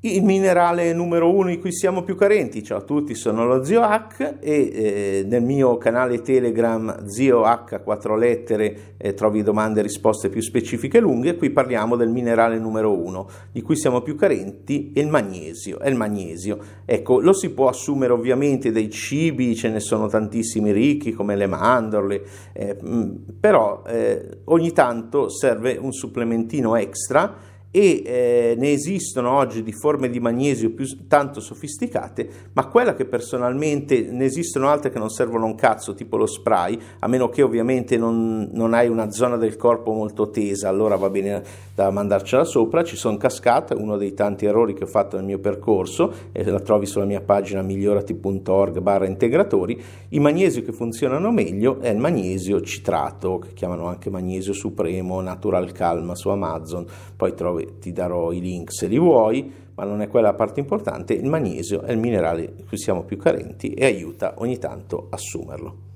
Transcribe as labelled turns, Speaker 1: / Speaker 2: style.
Speaker 1: Il minerale numero uno di cui siamo più carenti, ciao a tutti, sono lo Zio H e eh, nel mio canale Telegram Zio H a quattro lettere eh, trovi domande e risposte più specifiche e lunghe, qui parliamo del minerale numero uno di cui siamo più carenti, il magnesio, è il magnesio. Ecco, lo si può assumere ovviamente dai cibi, ce ne sono tantissimi ricchi come le mandorle, eh, però eh, ogni tanto serve un supplementino extra e eh, ne esistono oggi di forme di magnesio più tanto sofisticate, ma quella che personalmente ne esistono altre che non servono un cazzo, tipo lo spray, a meno che ovviamente non, non hai una zona del corpo molto tesa, allora va bene da mandarcela sopra. Ci sono cascate, uno dei tanti errori che ho fatto nel mio percorso, e la trovi sulla mia pagina migliorati.org barra integratori. I magnesio che funzionano meglio è il magnesio citrato, che chiamano anche magnesio supremo, natural calma su Amazon, poi trovi dove ti darò i link se li vuoi, ma non è quella la parte importante, il magnesio è il minerale di cui siamo più carenti e aiuta ogni tanto a assumerlo.